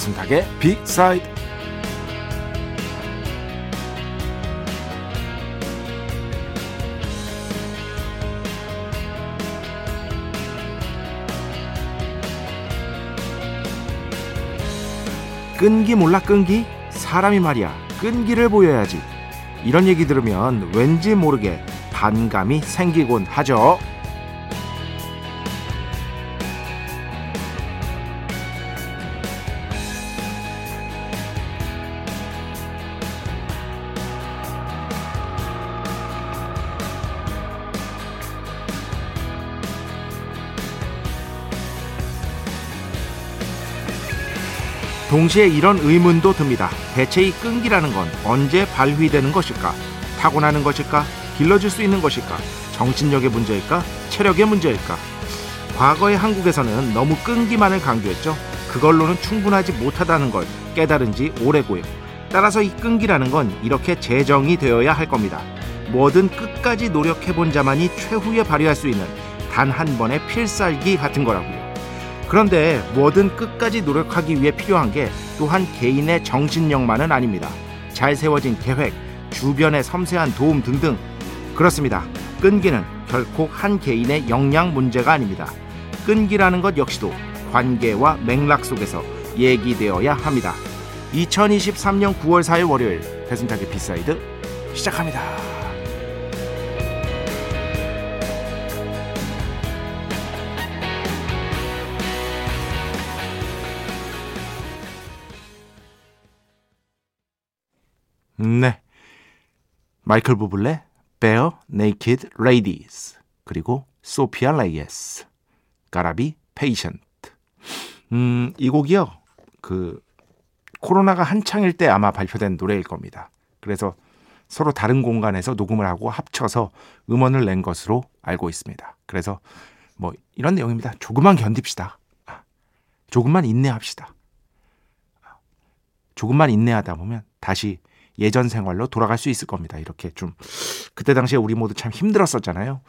배순탁의 빅사이드. 끈기 몰라 끈기? 사람이 말이야. 끈기를 보여야지. 이런 얘기 들으면 왠지 모르게 반감이 생기곤 하죠 동시에 이런 의문도 듭니다. 대체 이 끈기라는 건 언제 발휘되는 것일까? 타고나는 것일까? 길러질 수 있는 것일까? 정신력의 문제일까? 체력의 문제일까? 과거의 한국에서는 너무 끈기만을 강조했죠. 그걸로는 충분하지 못하다는 걸 깨달은 지 오래고요. 따라서 이 끈기라는 건 이렇게 재정이 되어야 할 겁니다. 뭐든 끝까지 노력해본 자만이 최후에 발휘할 수 있는 단 한 번의 필살기 같은 거라고요. 그런데 뭐든 끝까지 노력하기 위해 필요한 게 또한 개인의 정신력만은 아닙니다. 잘 세워진 계획, 주변의 섬세한 도움 등등. 그렇습니다. 끈기는 결코 한 개인의 역량 문제가 아닙니다. 끈기라는 것 역시도 관계와 맥락 속에서 얘기되어야 합니다. 2023년 9월 4일 월요일 배순탁의 비사이드 시작합니다. 네. 마이클 부블레, Barenaked Ladies, 그리고 소피아 레이에스, Gotta Be Patient. 음, 이 곡이요. 그 코로나가 한창일 때 아마 발표된 노래일 겁니다. 그래서 서로 다른 공간에서 녹음을 하고 합쳐서 음원을 낸 것으로 알고 있습니다. 그래서 뭐 이런 내용입니다. 조금만 견딥시다. 조금만 인내합시다. 조금만 인내하다 보면 다시 예전 생활로 돌아갈 수 있을 겁니다. 이렇게 좀 그때 당시에 우리 모두 참 힘들었었잖아요.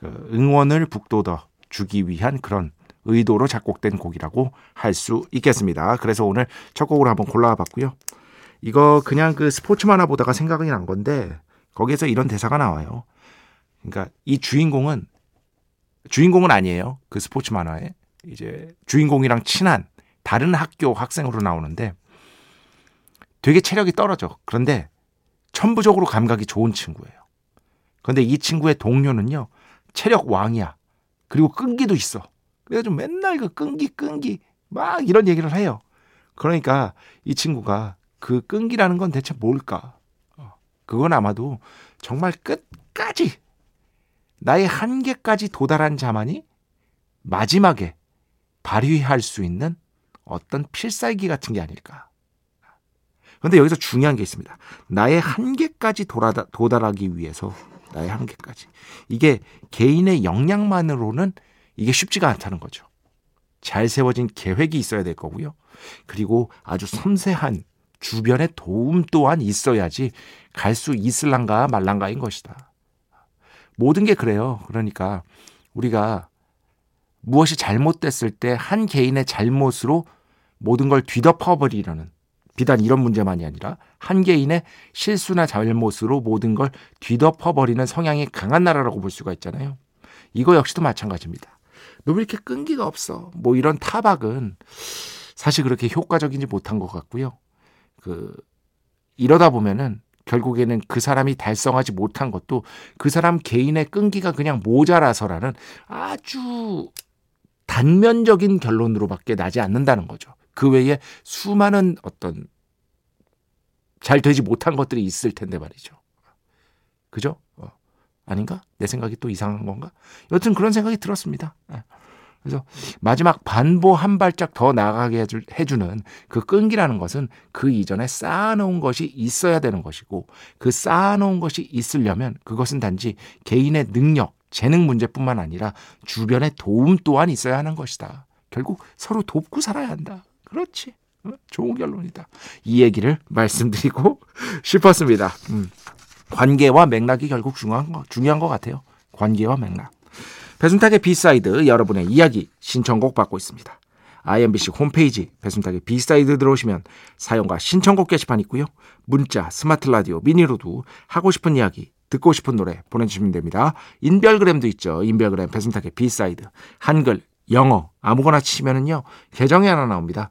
그 응원을 북돋아 주기 위한 그런 의도로 작곡된 곡이라고 할 수 있겠습니다. 그래서 오늘 첫 곡으로 한번 골라와 봤고요. 이거 그냥 그 스포츠 만화 보다가 생각이 난 건데 거기에서 이런 대사가 나와요. 그러니까 이 주인공은 주인공은 아니에요. 그 스포츠 만화에 이제 주인공이랑 친한 다른 학교 학생으로 나오는데 되게 체력이 떨어져. 그런데 천부적으로 감각이 좋은 친구예요. 그런데 이 친구의 동료는요, 체력 왕이야. 그리고 끈기도 있어. 그래가지고 맨날 그 끈기, 끈기, 막 이런 얘기를 해요. 그러니까 이 친구가 그 끈기라는 건 대체 뭘까? 어, 그건 아마도 정말 끝까지 나의 한계까지 도달한 자만이 마지막에 발휘할 수 있는 어떤 필살기 같은 게 아닐까. 그런데 여기서 중요한 게 있습니다. 나의 한계까지 도달하, 도달하기 위해서 나의 한계까지. 이게 개인의 역량만으로는 이게 쉽지가 않다는 거죠. 잘 세워진 계획이 있어야 될 거고요. 그리고 아주 섬세한 주변의 도움 또한 있어야지 갈 수 있을란가 말란가인 것이다. 모든 게 그래요. 그러니까 우리가 무엇이 잘못됐을 때 한 개인의 잘못으로 모든 걸 뒤덮어버리려는 비단 이런 문제만이 아니라 한 개인의 실수나 잘못으로 모든 걸 뒤덮어버리는 성향이 강한 나라라고 볼 수가 있잖아요. 이거 역시도 마찬가지입니다. 너 왜 이렇게 끈기가 없어? 뭐 이런 타박은 사실 그렇게 효과적이지 못한 것 같고요. 그 이러다 보면은 결국에는 그 사람이 달성하지 못한 것도 그 사람 개인의 끈기가 그냥 모자라서라는 아주 단면적인 결론으로밖에 나지 않는다는 거죠. 그 외에 수많은 어떤 잘 되지 못한 것들이 있을 텐데 말이죠. 그죠? 어. 아닌가? 내 생각이 또 이상한 건가? 여튼 그런 생각이 들었습니다. 예. 그래서 마지막 반보 한 발짝 더 나가게 해주는 그 끈기라는 것은 그 이전에 쌓아놓은 것이 있어야 되는 것이고 그 쌓아놓은 것이 있으려면 그것은 단지 개인의 능력, 재능 문제뿐만 아니라 주변의 도움 또한 있어야 하는 것이다. 결국 서로 돕고 살아야 한다. 그렇지. 어? 좋은 결론이다. 이 얘기를 말씀드리고 싶었습니다. 음. 관계와 맥락이 결국 중요한 거, 중요한 것 같아요. 관계와 맥락. 배순탁의 비사이드 여러분의 이야기 신청곡 받고 있습니다. IMBC 홈페이지 배순탁의 비사이드 들어오시면 사연과 신청곡 게시판 있고요. 문자, 스마트 라디오, 미니로도 하고 싶은 이야기, 듣고 싶은 노래 보내주시면 됩니다. 인별그램도 있죠. 인별그램 배순탁의 비사이드 한글, 영어 아무거나 치면은요 계정이 하나 나옵니다.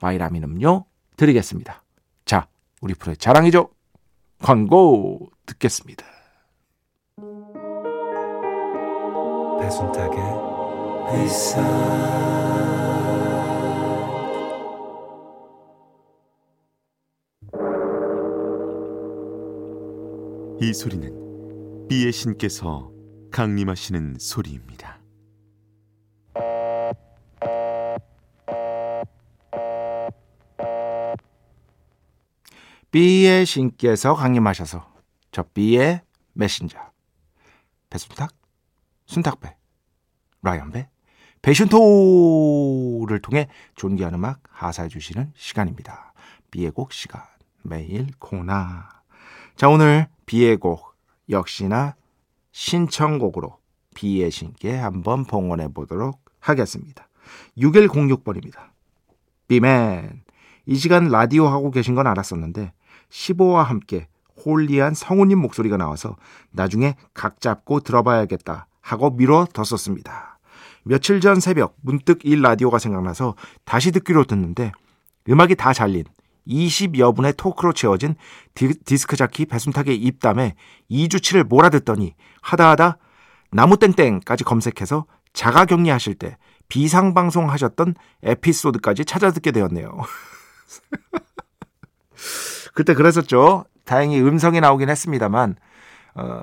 바이라민 음료 드리겠습니다. 자, 우리 프로의 자랑이죠. 광고 듣겠습니다. 배순탁의 회사 이 소리는 비의 신께서 강림하시는 소리입니다. B의 신께서 강림하셔서 저 B의 메신저 배순탁 순탁배 라이언배 배순토를 통해 존귀한 음악 하사해 주시는 시간입니다. B의 곡 시간 매일 코나 자 오늘 B의 곡 역시나 신청곡으로 B의 신께 한번 봉헌해 보도록 하겠습니다. 6106번입니다. B맨 이 시간 라디오 하고 계신 건 알았었는데 15와 함께 홀리한 성우님 목소리가 나와서 나중에 각 잡고 들어봐야겠다 하고 미뤄뒀었습니다. 며칠 전 새벽 문득 이 라디오가 생각나서 다시 듣기로 듣는데 음악이 다 잘린 20여 분의 토크로 채워진 디스크 자키 배순탁의 입담에 2주치를 몰아듣더니 하다하다 나무땡땡까지 검색해서 자가격리 하실 때 비상방송 하셨던 에피소드까지 찾아듣게 되었네요. 그때 그랬었죠. 다행히 음성이 나오긴 했습니다만, 어,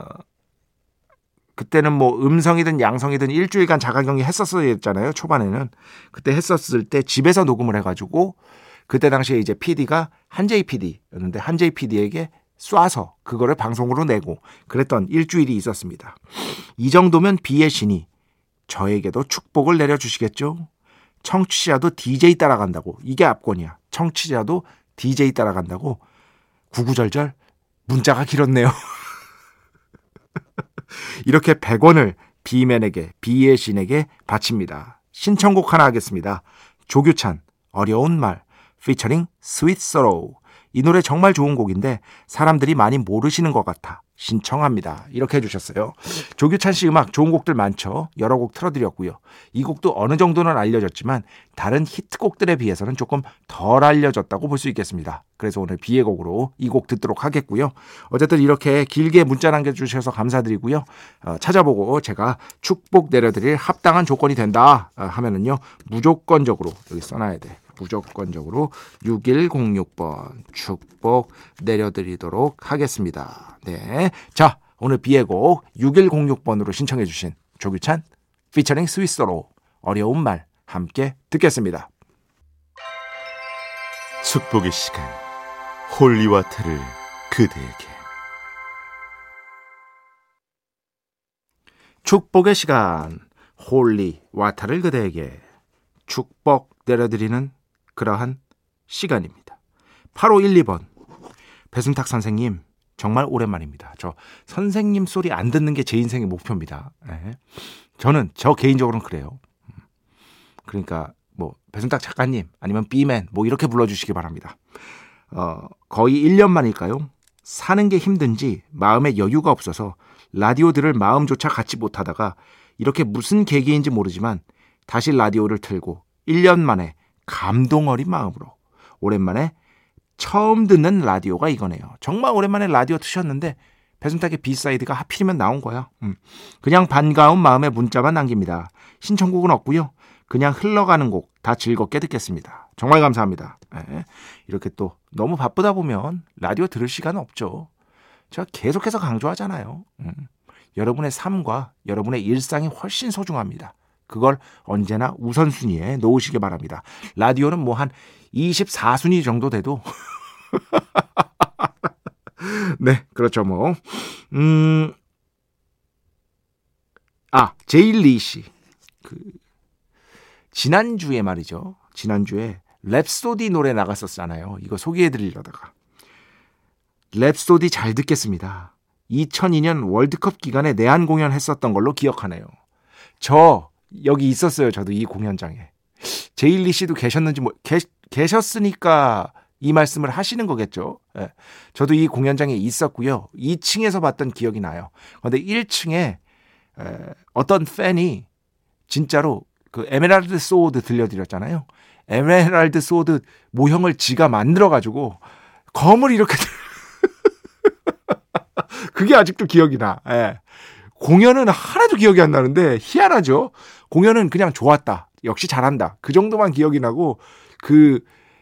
그때는 뭐 음성이든 양성이든 일주일간 자가격리 했었어야 했잖아요. 초반에는. 그때 했었을 때 집에서 녹음을 해가지고 그때 당시에 이제 PD가 한재희 PD였는데 한재희 PD에게 쏴서 그거를 방송으로 내고 그랬던 일주일이 있었습니다. 이 정도면 비의 신이 저에게도 축복을 내려주시겠죠? 청취자도 DJ 따라간다고. 이게 압권이야. 청취자도 DJ 따라간다고. 구구절절 문자가 길었네요. 이렇게 100원을 비맨에게, 비의 신에게 바칩니다. 신청곡 하나 하겠습니다. 조규찬, 어려운 말, 피처링 스윗 소로우. 이 노래 정말 좋은 곡인데 사람들이 많이 모르시는 것 같아. 신청합니다. 이렇게 해주셨어요. 조규찬 씨 음악 좋은 곡들 많죠. 여러 곡 틀어드렸고요. 이 곡도 어느 정도는 알려졌지만 다른 히트곡들에 비해서는 조금 덜 알려졌다고 볼 수 있겠습니다. 그래서 오늘 비의 곡으로 이 곡 듣도록 하겠고요. 어쨌든 이렇게 길게 문자 남겨주셔서 감사드리고요. 어, 찾아보고 제가 축복 내려드릴 합당한 조건이 된다 어, 하면은요 무조건적으로 여기 써놔야 돼. 무조건적으로 6106번 축복 내려드리도록 하겠습니다. 네. 자, 오늘 비의 곡 6106번으로 신청해주신 조규찬 피처링 스위스로 어려운 말 함께 듣겠습니다. 축복의 시간 holy water를 그대에게 축복의 시간 holy water를 그대에게 축복 내려드리는 그러한 시간입니다. 8512번. 배순탁 선생님, 정말 오랜만입니다. 저 선생님 소리 안 듣는 게 제 인생의 목표입니다. 네. 저는 저 개인적으로는 그래요. 그러니까 뭐 배순탁 작가님 아니면 B man 뭐 이렇게 불러주시기 바랍니다. 어, 거의 1년 만일까요? 사는 게 힘든지 마음에 여유가 없어서 라디오 들을 마음조차 갖지 못하다가 이렇게 무슨 계기인지 모르지만 다시 라디오를 틀고 1년 만에 감동 어린 마음으로 오랜만에 처음 듣는 라디오가 이거네요. 정말 오랜만에 라디오 트셨는데 배순탁의 B side가 하필이면 나온 거야. 음. 그냥 반가운 마음에 문자만 남깁니다. 신청곡은 없고요. 그냥 흘러가는 곡 다 즐겁게 듣겠습니다. 정말 감사합니다. 네. 이렇게 또 너무 바쁘다 보면 라디오 들을 시간 없죠. 제가 계속해서 강조하잖아요. 음. 여러분의 삶과 여러분의 일상이 훨씬 소중합니다. 그걸 언제나 우선순위에 놓으시기 바랍니다. 라디오는 뭐 한 24순위 정도 돼도 네, 그렇죠, 뭐. 음, 아, 제일리 씨. 그, 지난주에 말이죠. 지난주에 랩소디 노래 나갔었잖아요. 이거 소개해 드리려다가. 랩소디 잘 듣겠습니다. 2002년 월드컵 기간에 내한 공연 했었던 걸로 기억하네요. 저 여기 있었어요. 저도 이 공연장에. 제일리 씨도 계셨는지 뭐 계, 계셨으니까 이 말씀을 하시는 거겠죠. 예. 저도 이 공연장에 있었고요. 2층에서 봤던 기억이 나요. 그런데 1층에 에, 어떤 팬이 진짜로 그 Emerald Sword 들려드렸잖아요. Emerald Sword 모형을 지가 만들어 가지고 검을 이렇게 그게 아직도 기억이 나. 예. 공연은 하나도 기억이 안 나는데 희한하죠. 공연은 그냥 좋았다. 역시 잘한다. 그 정도만 기억이 나고 그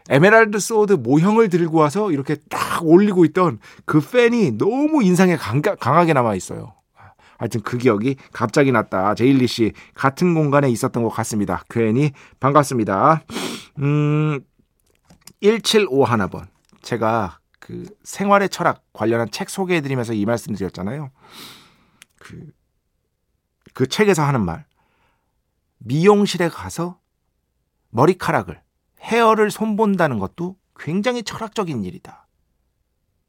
Emerald Sword 모형을 들고 와서 이렇게 딱 올리고 있던 그 팬이 너무 인상에 강하게 남아 있어요. 하여튼 그 기억이 갑자기 났다. 제일리 씨 같은 공간에 있었던 것 같습니다. 괜히 반갑습니다. 음, 175 하나번. 제가 그 생활의 철학 관련한 책 소개해드리면서 이 말씀 드렸잖아요. 그, 그 책에서 하는 말. 미용실에 가서 머리카락을 헤어를 손본다는 것도 굉장히 철학적인 일이다.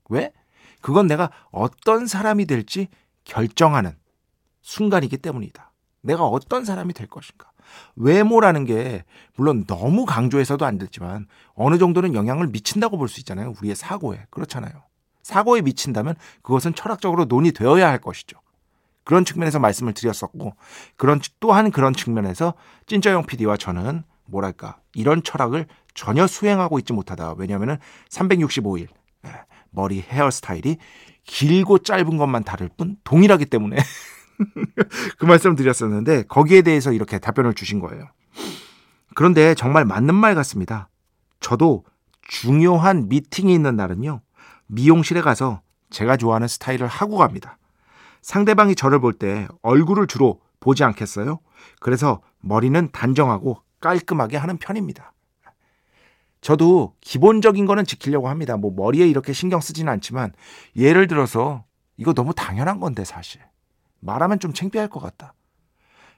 왜? 그건 내가 어떤 사람이 될지 결정하는 순간이기 때문이다. 내가 어떤 사람이 될 것인가. 외모라는 게 물론 너무 강조해서도 안 됐지만 어느 정도는 영향을 미친다고 볼 수 있잖아요. 우리의 사고에. 그렇잖아요. 사고에 미친다면 그것은 철학적으로 논의되어야 할 것이죠. 그런 측면에서 말씀을 드렸었고 그런 또한 그런 측면에서 찐짜형 PD와 저는 뭐랄까 이런 철학을 전혀 수행하고 있지 못하다. 왜냐하면 365일 예, 머리 헤어스타일이 길고 짧은 것만 다를 뿐 동일하기 때문에 그 말씀 을 드렸었는데 거기에 대해서 이렇게 답변을 주신 거예요. 그런데 정말 맞는 말 같습니다. 저도 중요한 미팅이 있는 날은요. 미용실에 가서 제가 좋아하는 스타일을 하고 갑니다. 상대방이 저를 볼 때 얼굴을 주로 보지 않겠어요? 그래서 머리는 단정하고 깔끔하게 하는 편입니다. 저도 기본적인 거는 지키려고 합니다. 뭐 머리에 이렇게 신경 쓰지는 않지만 예를 들어서 이거 너무 당연한 건데 사실 말하면 좀 창피할 것 같다.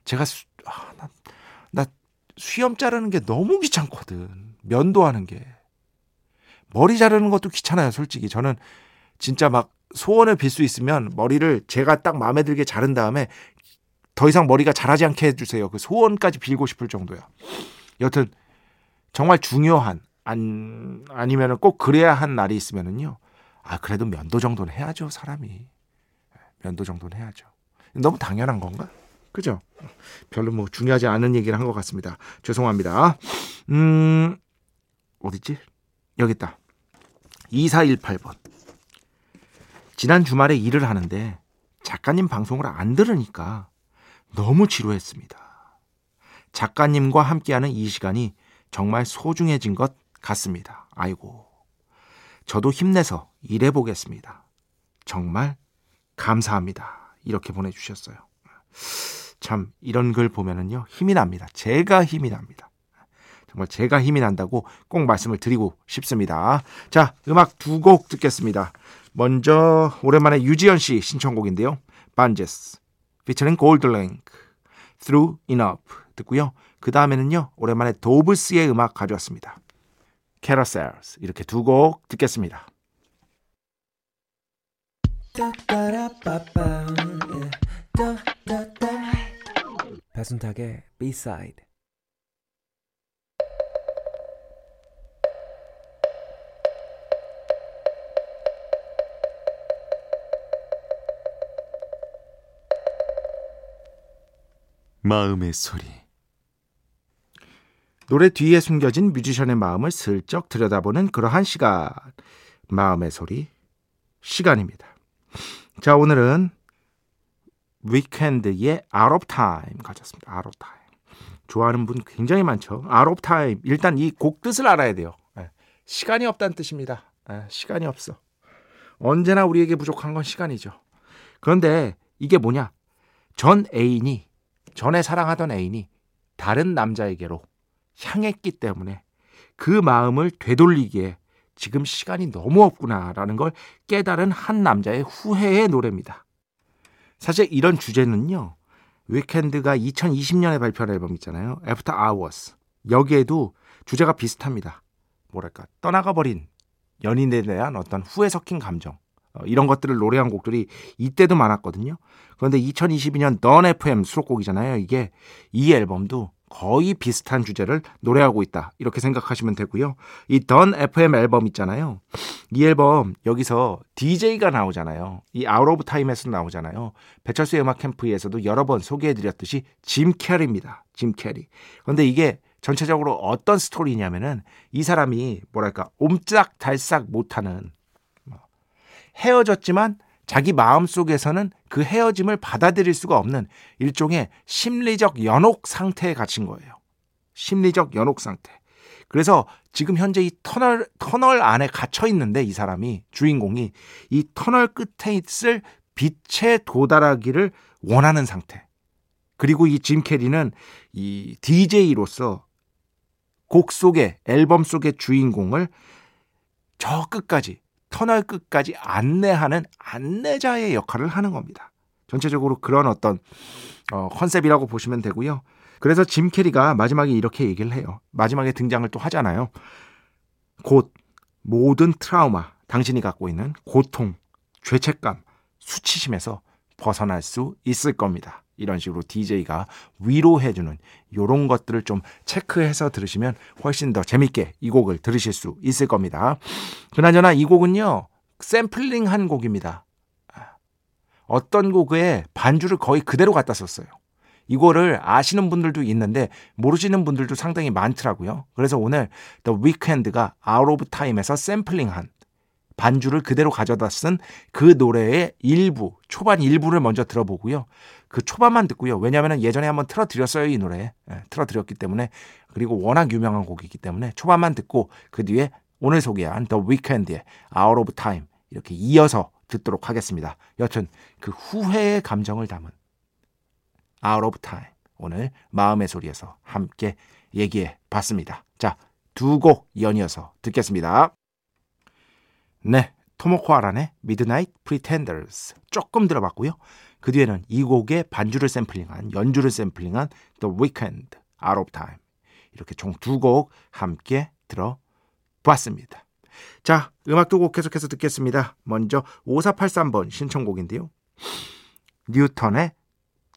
제가 수, 아, 나, 나 수염 자르는 게 너무 귀찮거든. 면도 하는 게 머리 자르는 것도 귀찮아요. 솔직히 저는 진짜 막 소원을 빌 수 있으면 머리를 제가 딱 마음에 들게 자른 다음에 더 이상 머리가 자라지 않게 해주세요. 그 소원까지 빌고 싶을 정도야. 여튼 정말 중요한 안 아니면은 꼭 그래야 한 날이 있으면은요. 아 그래도 면도 정도는 해야죠 사람이 면도 정도는 해야죠. 너무 당연한 건가? 그죠? 별로 뭐 중요하지 않은 얘기를 한 것 같습니다. 죄송합니다. 음 어딨지? 여기 있다. 2418번. 지난 주말에 일을 하는데 작가님 방송을 안 들으니까 너무 지루했습니다. 작가님과 함께하는 이 시간이 정말 소중해진 것 같습니다. 아이고. 저도 힘내서 일해보겠습니다. 정말 감사합니다. 이렇게 보내주셨어요. 참, 이런 글 보면은요, 힘이 납니다. 제가 힘이 납니다. 정말 제가 힘이 난다고 꼭 말씀을 드리고 싶습니다. 자, 음악 두 곡 듣겠습니다. 먼저, 오랜만에 유지연 씨 신청곡인데요. 반제스. 피처링 골드랭크 Through Enough 듣고요. 그 다음에는요. 오랜만에 도브스의 음악 가져왔습니다. Carousels 이렇게 두 곡 듣겠습니다. 배순탁의 B-side 마음의 소리. 노래 뒤에 숨겨진 뮤지션의 마음을 슬쩍 들여다보는 그러한 시간. 마음의 소리. 시간입니다. 자, 오늘은 위켄드의 of Time 가졌습니다. Of Time. 좋아하는 분 굉장히 많죠. Of Time. 일단 이 곡 뜻을 알아야 돼요. 예. 시간이 없다는 뜻입니다. 예, 시간이 없어. 언제나 우리에게 부족한 건 시간이죠. 그런데 이게 뭐냐? 전 애인이 전에 사랑하던 애인이 다른 남자에게로 향했기 때문에 그 마음을 되돌리기에 지금 시간이 너무 없구나라는 걸 깨달은 한 남자의 후회의 노래입니다. 사실 이런 주제는요. 위켄드가 2020년에 발표한 앨범 있잖아요. After Hours. 여기에도 주제가 비슷합니다. 뭐랄까 떠나가 버린 연인에 대한 어떤 후회 섞인 감정 어, 이런 것들을 노래한 곡들이 이때도 많았거든요. 그런데 2022년 던 FM 수록곡이잖아요. 이게 이 앨범도 거의 비슷한 주제를 노래하고 있다. 이렇게 생각하시면 되고요. 이 Dawn FM 앨범 있잖아요. 이 앨범 여기서 DJ가 나오잖아요. 이 Out of Time에서 나오잖아요. 배철수의 음악 캠프에서도 여러 번 소개해 드렸듯이 짐 캐리입니다. 짐 캐리. 그런데 이게 전체적으로 어떤 스토리냐면은 이 사람이 뭐랄까 옴짝달싹 못하는 뭐 헤어졌지만 자기 마음 속에서는 그 헤어짐을 받아들일 수가 없는 일종의 심리적 연옥 상태에 갇힌 거예요. 심리적 연옥 상태. 그래서 지금 현재 이 터널 터널 안에 갇혀 있는데 이 사람이 주인공이 이 터널 끝에 있을 빛에 도달하기를 원하는 상태. 그리고 이 짐 캐리는 이 DJ로서 곡 속의 앨범 속의 주인공을 저 끝까지 터널 끝까지 안내하는 안내자의 역할을 하는 겁니다. 전체적으로 그런 어떤 어, 컨셉이라고 보시면 되고요. 그래서 짐 캐리가 마지막에 이렇게 얘기를 해요. 마지막에 등장을 또 하잖아요. 곧 모든 트라우마, 당신이 갖고 있는 고통, 죄책감, 수치심에서 벗어날 수 있을 겁니다. 이런 식으로 DJ가 위로해주는 이런 것들을 좀 체크해서 들으시면 훨씬 더 재밌게 이 곡을 들으실 수 있을 겁니다. 그나저나 이 곡은요, 샘플링 한 곡입니다. 어떤 곡에 반주를 거의 그대로 갖다 썼어요. 이거를 아시는 분들도 있는데 모르시는 분들도 상당히 많더라고요. 그래서 오늘 The Weeknd가 Out of Time에서 샘플링한 반주를 그대로 가져다 쓴 그 노래의 일부, 초반 일부를 먼저 들어보고요. 그 초반만 듣고요. 왜냐하면 예전에 한번 틀어드렸어요, 이 노래. 예, 틀어드렸기 때문에. 그리고 워낙 유명한 곡이기 때문에 초반만 듣고 그 뒤에 오늘 소개한 The Weeknd의 Out of Time 이렇게 이어서 듣도록 하겠습니다. 여튼 그 후회의 감정을 담은 Out of Time 오늘 마음의 소리에서 함께 얘기해 봤습니다. 자, 두 곡 연이어서 듣겠습니다. 네, 토모코 아란의 Midnight Pretenders 조금 들어봤고요. 그 뒤에는 이 곡의 반주를 샘플링한 연주를 샘플링한 The Weeknd, Out of Time 이렇게 총 두 곡 함께 들어봤습니다. 자, 음악 두 곡 계속해서 듣겠습니다. 먼저 5483번 신청곡인데요. 뉴턴의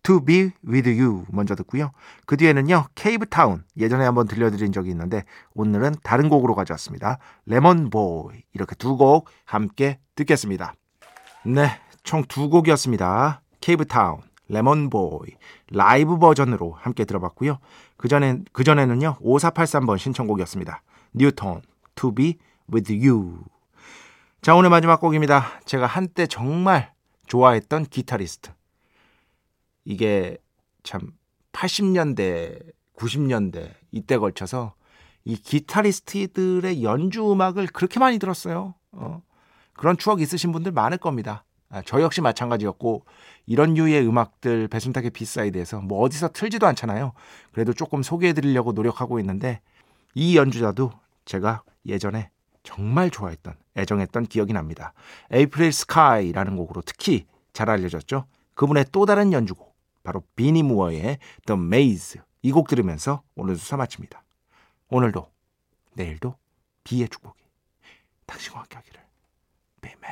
To Be With You 먼저 듣고요. 그 뒤에는요. 케이브타운 예전에 한번 들려드린 적이 있는데 오늘은 다른 곡으로 가져왔습니다. Lemon Boy 이렇게 두 곡 함께 듣겠습니다. 네, 총 두 곡이었습니다. 케이브타운, Lemon Boy 라이브 버전으로 함께 들어봤고요. 그전에, 그전에는요. 5483번 신청곡이었습니다. 뉴턴, To Be With You 자, 오늘 마지막 곡입니다. 제가 한때 정말 좋아했던 기타리스트 이게 참 80년대, 90년대 이때 걸쳐서 이 기타리스트들의 연주 음악을 그렇게 많이 들었어요. 어. 그런 추억 있으신 분들 많을 겁니다. 아, 저 역시 마찬가지였고 이런 류의 음악들 배순탁의 B side에서 뭐 어디서 틀지도 않잖아요. 그래도 조금 소개해 드리려고 노력하고 있는데 이 연주자도 제가 예전에 정말 좋아했던 애정했던 기억이 납니다. 에이프릴 스카이라는 곡으로 특히 잘 알려졌죠. 그분의 또 다른 연주곡 바로 비니 무어의 The Maze 이 곡 들으면서 오늘 수사 마칩니다. 오늘도 내일도 비의 축복이 당신과 함께 하기를 비매